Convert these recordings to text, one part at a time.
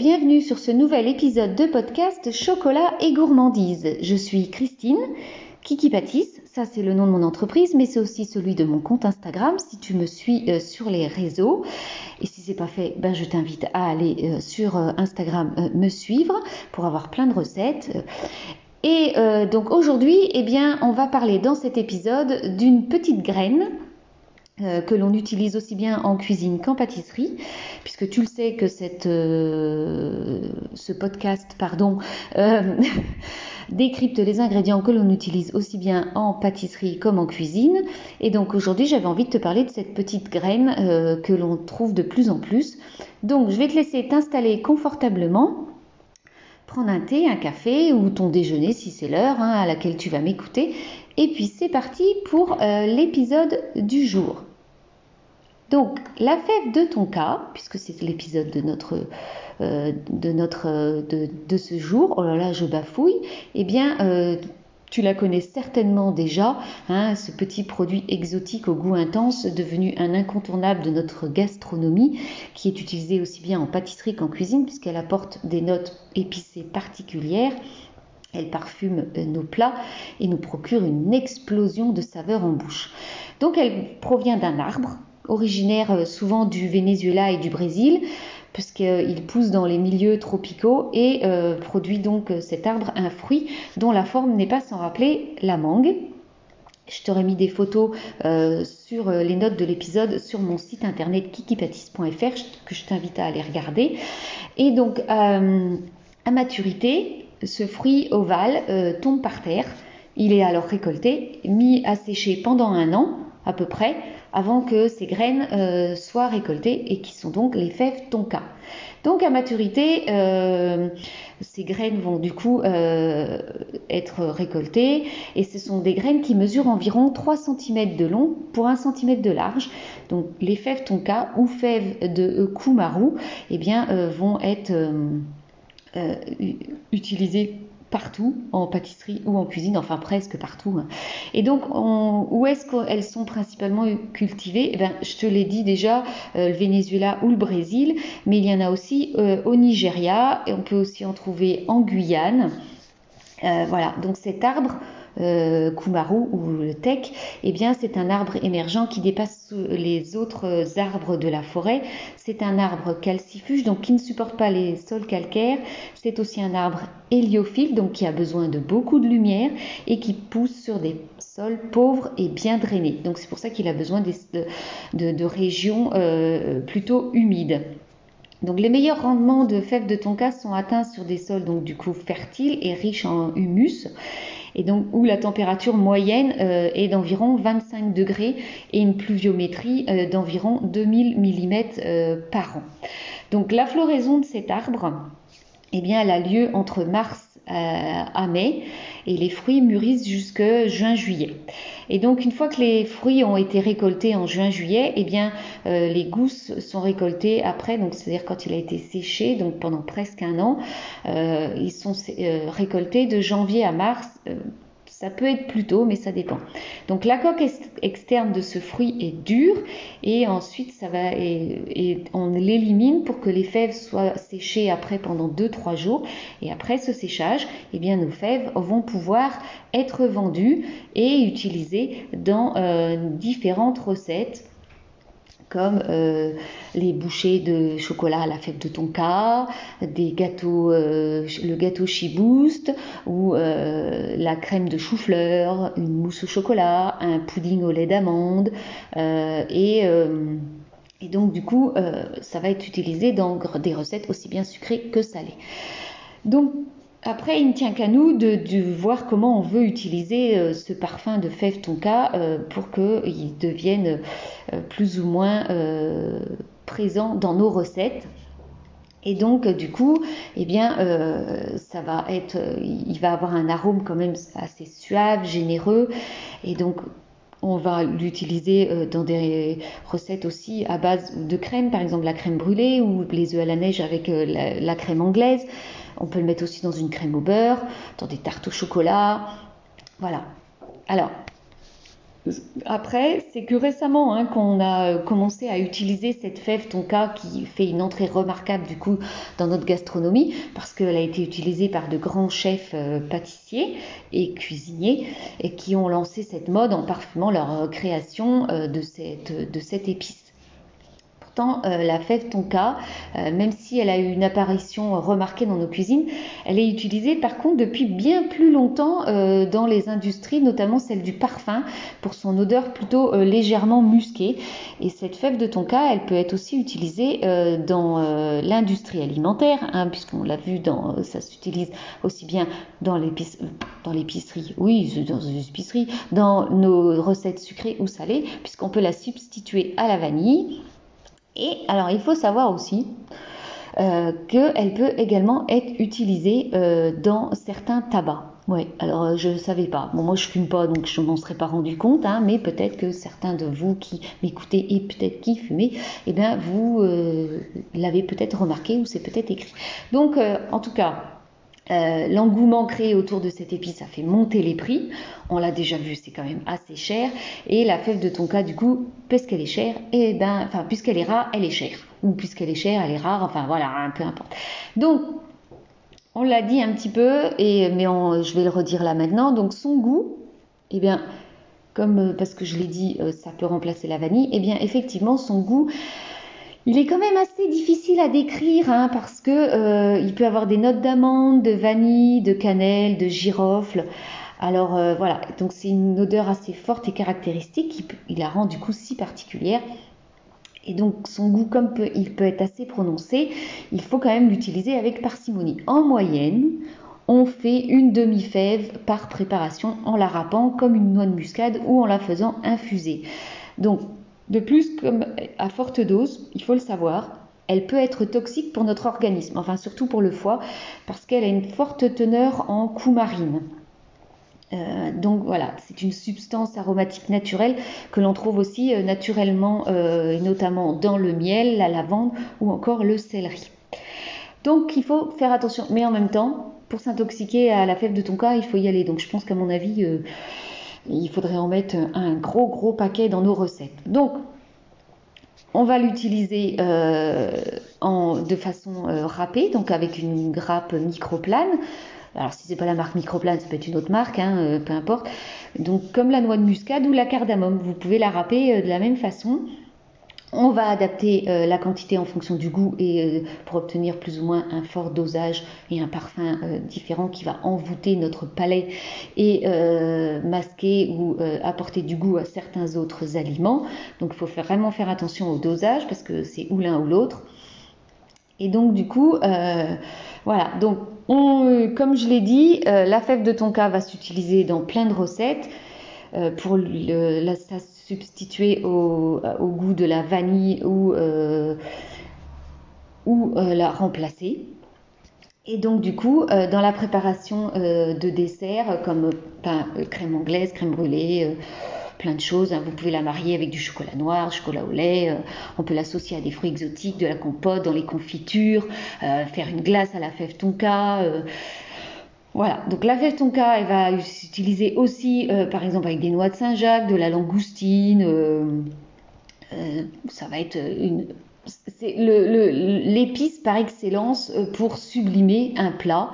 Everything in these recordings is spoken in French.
bienvenue sur ce nouvel épisode de podcast Chocolat et gourmandise. Je suis Christine, Kiki Pâtisse, ça c'est le nom de mon entreprise, mais c'est aussi celui de mon compte Instagram si tu me suis euh, sur les réseaux. Et si c'est pas fait, ben, je t'invite à aller euh, sur euh, Instagram me suivre pour avoir plein de recettes. Et donc aujourd'hui, eh bien, on va parler dans cet épisode d'une petite graine euh, que l'on utilise aussi bien en cuisine qu'en pâtisserie, puisque tu le sais que euh, ce podcast pardon, euh, décrypte les ingrédients que l'on utilise aussi bien en pâtisserie comme en cuisine. Et donc aujourd'hui j'avais envie de te parler de cette petite graine que l'on trouve de plus en plus. Donc je vais te laisser t'installer confortablement prendre un thé, un café ou ton déjeuner si c'est l'heure hein, à laquelle tu vas m'écouter. Et puis c'est parti pour l'épisode du jour. Donc, la fève de ton cas, puisque c'est l'épisode de notre, euh, de, notre de, ce jour, oh là là, je bafouille, eh bien, euh, tu la connais certainement déjà, hein, ce petit produit exotique au goût intense, devenu un incontournable de notre gastronomie, qui est utilisé aussi bien en pâtisserie qu'en cuisine, puisqu'elle apporte des notes épicées particulières. Elle parfume euh, nos plats et nous procure une explosion de saveurs en bouche. Donc elle provient d'un arbre originaire euh, souvent du Venezuela et du Brésil, puisqu'il pousse dans les milieux tropicaux et euh, produit donc euh, cet arbre un fruit dont la forme n'est pas sans rappeler la mangue. Je t'aurais mis des photos sur les notes de l'épisode sur mon site internet kikipatis.fr que je t'invite à aller regarder. Et donc à maturité, ce fruit ovale tombe par terre. Il est alors récolté, mis à sécher pendant un an à peu près avant que ces graines euh, soient récoltées et qui sont donc les fèves tonka. Donc à maturité, euh, ces graines vont du coup euh, être récoltées et ce sont des graines qui mesurent environ 3 cm de long pour 1 cm de large. Donc les fèves tonka ou fèves de kumaru eh bien, vont être utilisées partout, en pâtisserie ou en cuisine, enfin presque partout. Et donc, où est-ce qu'elles sont principalement cultivées? Eh ben, Je te l'ai dit déjà, euh, le Venezuela ou le Brésil, mais il y en a aussi euh, au Nigeria, et on peut aussi en trouver en Guyane. Euh, voilà, donc cet arbre euh, Kumaru ou le teck, eh bien c'est un arbre émergent qui dépasse les autres arbres de la forêt. C'est un arbre calcifuge, donc qui ne supporte pas les sols calcaires. C'est aussi un arbre héliophile, donc qui a besoin de beaucoup de lumière et qui pousse sur des sols pauvres et bien drainés. Donc c'est pour ça qu'il a besoin de, régions euh, plutôt humides. Donc les meilleurs rendements de fèves de tonka sont atteints sur des sols donc du coup fertiles et riches en humus et donc où la température moyenne euh, est d'environ 25 degrés et une pluviométrie euh, d'environ 2000 mm euh, par an. Donc la floraison de cet arbre, eh bien, elle a lieu entre mars à mai et les fruits mûrissent jusque juin-juillet. Et donc une fois que les fruits ont été récoltés en juin-juillet, eh bien euh, les gousses sont récoltées après, donc c'est-à-dire quand il a été séché, donc pendant presque un an, euh, ils sont euh, récoltés de janvier à mars ça peut être plus tôt, mais ça dépend. Donc la coque externe de ce fruit est dure et ensuite ça va et, on l'élimine pour que les fèves soient séchées après pendant 2-3 jours. Et après ce séchage, eh bien nos fèves vont pouvoir être vendues et utilisées dans euh, différentes recettes comme euh, les bouchées de chocolat à la fève de tonka, des euh, le gâteau Chiboost ou euh, la crème de chou-fleur, une mousse au chocolat, un pudding au lait d'amande et et donc du coup, ça va être utilisé dans des recettes aussi bien sucrées que salées. Donc après, il ne tient qu'à nous de, voir comment on veut utiliser euh, ce parfum de fève tonka euh, pour qu'il devienne euh, plus ou moins présent dans nos recettes. Et donc, du coup, eh bien, ça va être, il va avoir un arôme quand même assez suave, généreux, et donc on va l'utiliser dans des recettes aussi à base de crème, par exemple la crème brûlée ou les œufs à la neige avec la crème anglaise. On peut le mettre aussi dans une crème au beurre, dans des tartes au chocolat. Voilà. Alors, après, c'est que récemment hein, qu'on a commencé à utiliser cette fève tonka qui fait une entrée remarquable du coup dans notre gastronomie parce qu'elle a été utilisée par de grands chefs euh, pâtissiers et cuisiniers et qui ont lancé cette mode en parfumant leur création euh, de, cette, de cette épice. Euh, la fève tonka, euh, même si elle a eu une apparition remarquée dans nos cuisines, elle est utilisée par contre depuis bien plus longtemps euh, dans les industries, notamment celle du parfum, pour son odeur plutôt légèrement musquée. Et cette fève de tonka, elle peut être aussi utilisée dans l'industrie alimentaire, hein, puisqu'on l'a vu, dans, ça s'utilise aussi bien dans l'épicerie, oui, dans les épiceries, dans nos recettes sucrées ou salées, puisqu'on peut la substituer à la vanille et alors, il faut savoir aussi euh, qu'elle peut également être utilisée euh, dans certains tabacs. Oui, alors euh, je ne savais pas. Bon, moi je fume pas, donc je m'en serais pas rendu compte, hein, mais peut-être que certains de vous qui m'écoutez et peut-être qui fumez, eh bien vous l'avez peut-être remarqué ou c'est peut-être écrit. Donc, en tout cas, euh, l'engouement créé autour de cette épice a fait monter les prix. On l'a déjà vu, c'est quand même assez cher. Et la fève de tonka, du coup, puisqu'elle est chère, et eh ben, enfin, puisqu'elle est rare, elle est chère. Ou puisqu'elle est chère, elle est rare. Enfin, voilà, un peu importe. Donc, on l'a dit un petit peu, et, mais je vais le redire là maintenant. Donc, son goût, eh bien, comme euh, parce que je l'ai dit, euh, ça peut remplacer la vanille. Eh bien, effectivement, son goût il est quand même assez difficile à décrire hein, parce que euh, il peut avoir des notes d'amande, de vanille, de cannelle, de girofle. Alors euh, voilà, donc c'est une odeur assez forte et caractéristique qui la rend du coup si particulière. Et donc son goût, comme il peut être assez prononcé, il faut quand même l'utiliser avec parcimonie. En moyenne, on fait une demi-fève par préparation en la râpant comme une noix de muscade ou en la faisant infuser. De plus, comme à forte dose, il faut le savoir, elle peut être toxique pour notre organisme, enfin surtout pour le foie, parce qu'elle a une forte teneur en coumarine. Euh, donc voilà, c'est une substance aromatique naturelle que l'on trouve aussi euh, naturellement, euh, notamment dans le miel, la lavande ou encore le céleri. Donc il faut faire attention, mais en même temps, pour s'intoxiquer à la fève de tonka, il faut y aller. Donc je pense qu'à mon avis, il faudrait en mettre un gros gros paquet dans nos recettes. Donc, on va l'utiliser euh, de façon euh, râpée, donc avec une grappe microplane. Alors si c'est pas la marque microplane, ça peut être une autre marque, hein, euh, peu importe. Donc comme la noix de muscade ou la cardamome, vous pouvez la râper de la même façon. On va adapter euh, la quantité en fonction du goût et euh, pour obtenir plus ou moins un fort dosage et un parfum euh, différent qui va envoûter notre palais et masquer ou apporter du goût à certains autres aliments. Donc il faut vraiment faire attention au dosage parce que c'est ou l'un ou l'autre. Et donc du coup, voilà. Donc comme je l'ai dit, la fève de tonka va s'utiliser dans plein de recettes. Pour le, la, substituer au, goût de la vanille ou, euh, euh, la remplacer. Et donc du coup, euh, dans la préparation de desserts comme crème anglaise, crème brûlée, plein de choses, hein, vous pouvez la marier avec du chocolat noir, chocolat au lait, on peut l'associer à des fruits exotiques, de la compote, dans les confitures, faire une glace à la fève tonka. Voilà, donc la fève tonka, elle va s'utiliser aussi, euh, par exemple, avec des noix de Saint-Jacques, de la langoustine. Euh, euh, ça va être une, c'est l'épice par excellence pour sublimer un plat.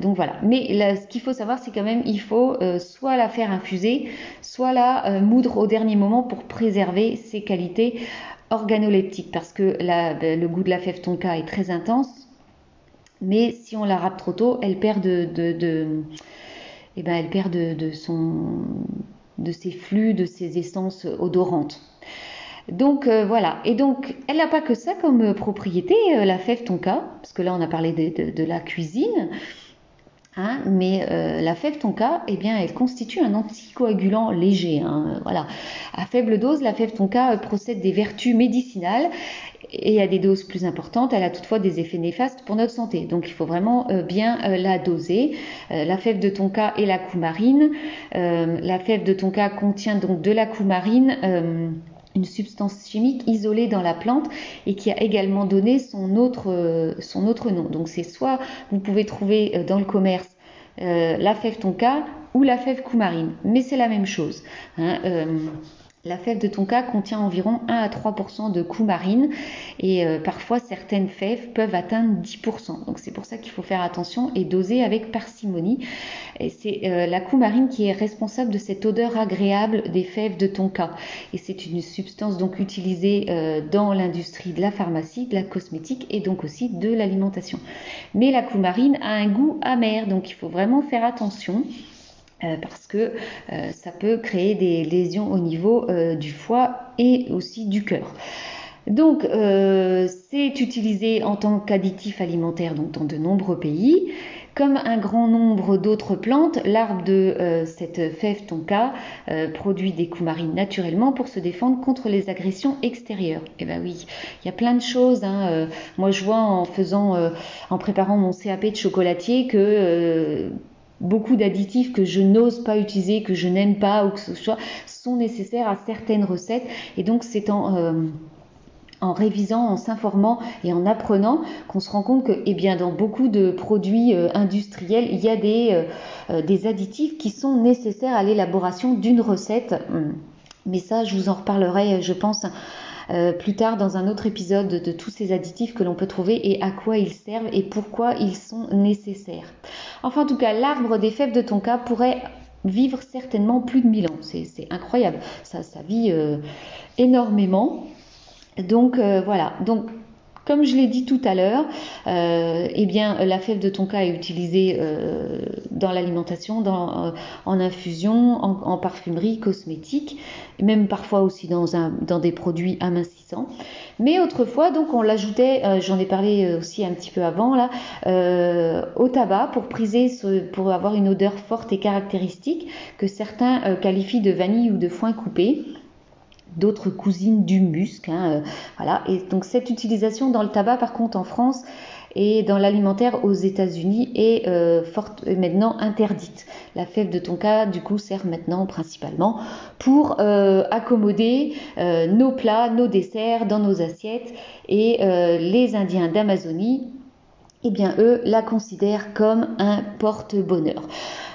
donc voilà. Mais ce qu'il faut savoir, c'est quand même, il faut soit la faire infuser, soit la moudre au dernier moment pour préserver ses qualités organoleptiques, parce que le goût de la fève tonka est très intense mais si on la râpe trop tôt, elle perd eh ben, de, son, de ses flux, de ses essences odorantes. Donc euh, voilà, et donc elle n'a pas que ça comme propriété, euh, la fève tonka, parce que là on a parlé de, la cuisine, hein, mais euh, la fève tonka, eh bien, elle constitue un anticoagulant léger. Hein, voilà. À faible dose, la fève tonka procède des vertus médicinales et à des doses plus importantes, elle a toutefois des effets néfastes pour notre santé. Donc il faut vraiment euh, bien euh, la doser. Euh, la fève de tonka et la coumarine. la fève de tonka contient donc de la coumarine substance chimique isolée dans la plante et qui a également donné son autre, son autre nom. Donc c'est soit vous pouvez trouver dans le commerce la fève tonka ou la fève coumarine, mais c'est la même chose. Hein, la fève de tonka contient environ 1 à 3% de coumarine et euh, parfois certaines fèves peuvent atteindre 10% Donc c'est pour ça qu'il faut faire attention et doser avec parcimonie. C'est euh, la coumarine qui est responsable de cette odeur agréable des fèves de tonka. Et c'est une substance donc utilisée euh, dans l'industrie de la pharmacie, de la cosmétique et donc aussi de l'alimentation. Mais la coumarine a un goût amer, donc il faut vraiment faire attention. Euh, parce que euh, ça peut créer des lésions au niveau euh, du foie et aussi du cœur. Donc, c'est utilisé en tant qu'additif alimentaire donc, dans de nombreux pays. Comme un grand nombre d'autres plantes, l'arbre de cette fève tonka produit des coumarines naturellement pour se défendre contre les agressions extérieures. Et eh ben oui, il y a plein de choses. Hein, moi, je vois en faisant, en préparant mon CAP de chocolatier que beaucoup d'additifs que je n'ose pas utiliser, que je n'aime pas ou que ce soit, sont nécessaires à certaines recettes. Et donc c'est en, euh, en révisant, en s'informant et en apprenant qu'on se rend compte que eh bien, dans beaucoup de produits euh, industriels, il y a euh, des additifs qui sont nécessaires à l'élaboration d'une recette. Mais ça, je vous en reparlerai, je pense, euh, plus tard dans un autre épisode de tous ces additifs que l'on peut trouver et à quoi ils servent et pourquoi ils sont nécessaires. Enfin, en tout cas, l'arbre des fèves de tonka pourrait vivre certainement plus de 1000 ans. C'est incroyable. Ça, vit euh, énormément. Donc euh, voilà. Donc comme je l'ai dit tout à l'heure, euh, eh bien, la fève de tonka est utilisée euh, dans l'alimentation, euh, en infusion, en, parfumerie, cosmétique, même parfois aussi dans, dans des produits amincissants. Mais autrefois, donc, on l'ajoutait, j'en ai parlé aussi un petit peu avant, là, au tabac pour priser, pour avoir une odeur forte et caractéristique que certains qualifient de vanille ou de foin coupé d'autres cousines du musc. Hein, euh, voilà. Et donc cette utilisation dans le tabac, par contre, en France et dans l'alimentaire aux États-Unis est euh, maintenant interdite. La fève de tonka, du coup, sert maintenant principalement pour euh, accommoder nos plats, nos desserts dans nos assiettes. Et les Indiens d'Amazonie, eh bien, eux la considèrent comme un porte-bonheur.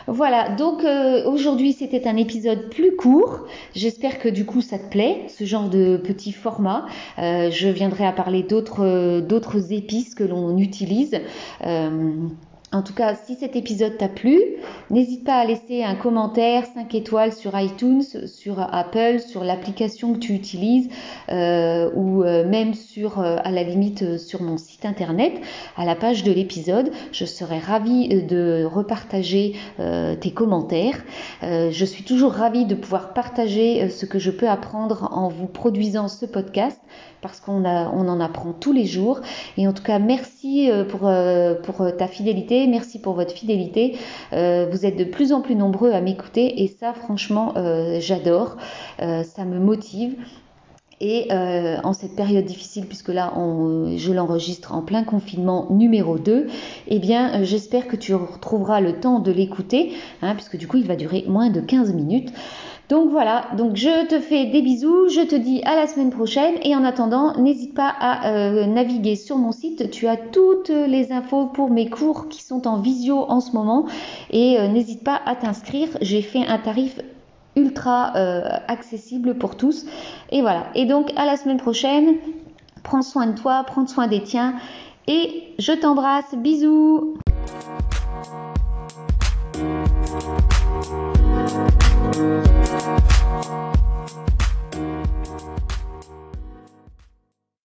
Voilà, donc euh, aujourd'hui c'était un épisode plus court. J'espère que du coup ça te plaît, ce genre de petit format. Euh, je viendrai à parler d'autres d'autres épices que l'on utilise. Euh, en tout cas, si cet épisode t'a plu, n'hésite pas à laisser un commentaire 5 étoiles sur iTunes, sur Apple, sur l'application que tu utilises euh, ou euh, même sur, euh, à la limite, sur mon site internet, à la page de l'épisode. Je serai ravie de repartager tes commentaires. je suis toujours ravie de pouvoir partager ce que je peux apprendre en vous produisant ce podcast parce qu'on on en apprend tous les jours. Et en tout cas, merci euh, pour, euh, euh, ta fidélité, merci pour votre fidélité. vous êtes de plus en plus nombreux à m'écouter et ça, franchement, j'adore. ça me motive. Et en cette période difficile, puisque là je l'enregistre en plein confinement numéro 2, eh bien j'espère que tu retrouveras le temps de l'écouter, hein, puisque du coup il va durer moins de 15 minutes. Donc voilà, donc je te fais des bisous, je te dis à la semaine prochaine et en attendant, n'hésite pas à euh, naviguer sur mon site, tu as toutes les infos pour mes cours qui sont en visio en ce moment et euh, n'hésite pas à t'inscrire, j'ai fait un tarif ultra euh, accessible pour tous et voilà. Et donc à la semaine prochaine, prends soin de toi, prends soin des tiens et je t'embrasse, bisous.